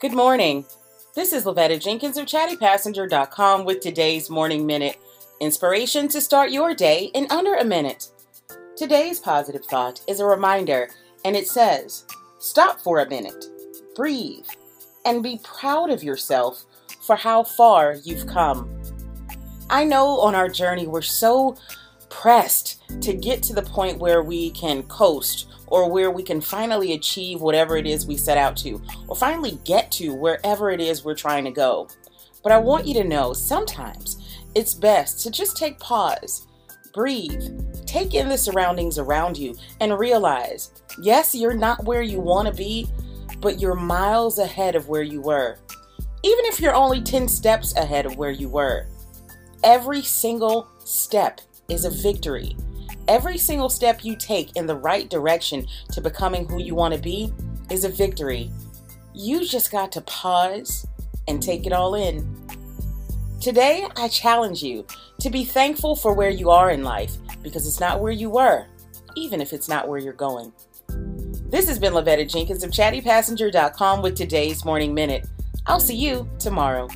Good morning. This is Lavetta Jenkins of ChattyPassenger.com with today's Morning Minute inspiration to start your day in under a minute. Today's positive thought is a reminder, and it says, Stop for a minute, breathe, and be proud of yourself for how far you've come. I know on our journey we're so pressed to get to the point where we can coast or where we can finally achieve whatever it is we set out to, or finally get to wherever it is we're trying to go. But I want you to know sometimes it's best to just take pause, breathe, take in the surroundings around you, and realize yes, you're not where you want to be, but you're miles ahead of where you were. Even if you're only 10 steps ahead of where you were, every single step is a victory. Every single step you take in the right direction to becoming who you want to be is a victory. You just got to pause and take it all in. Today, I challenge you to be thankful for where you are in life because it's not where you were, even if it's not where you're going. This has been Lavetta Jenkins of ChattyPassenger.com with today's Morning Minute. I'll see you tomorrow.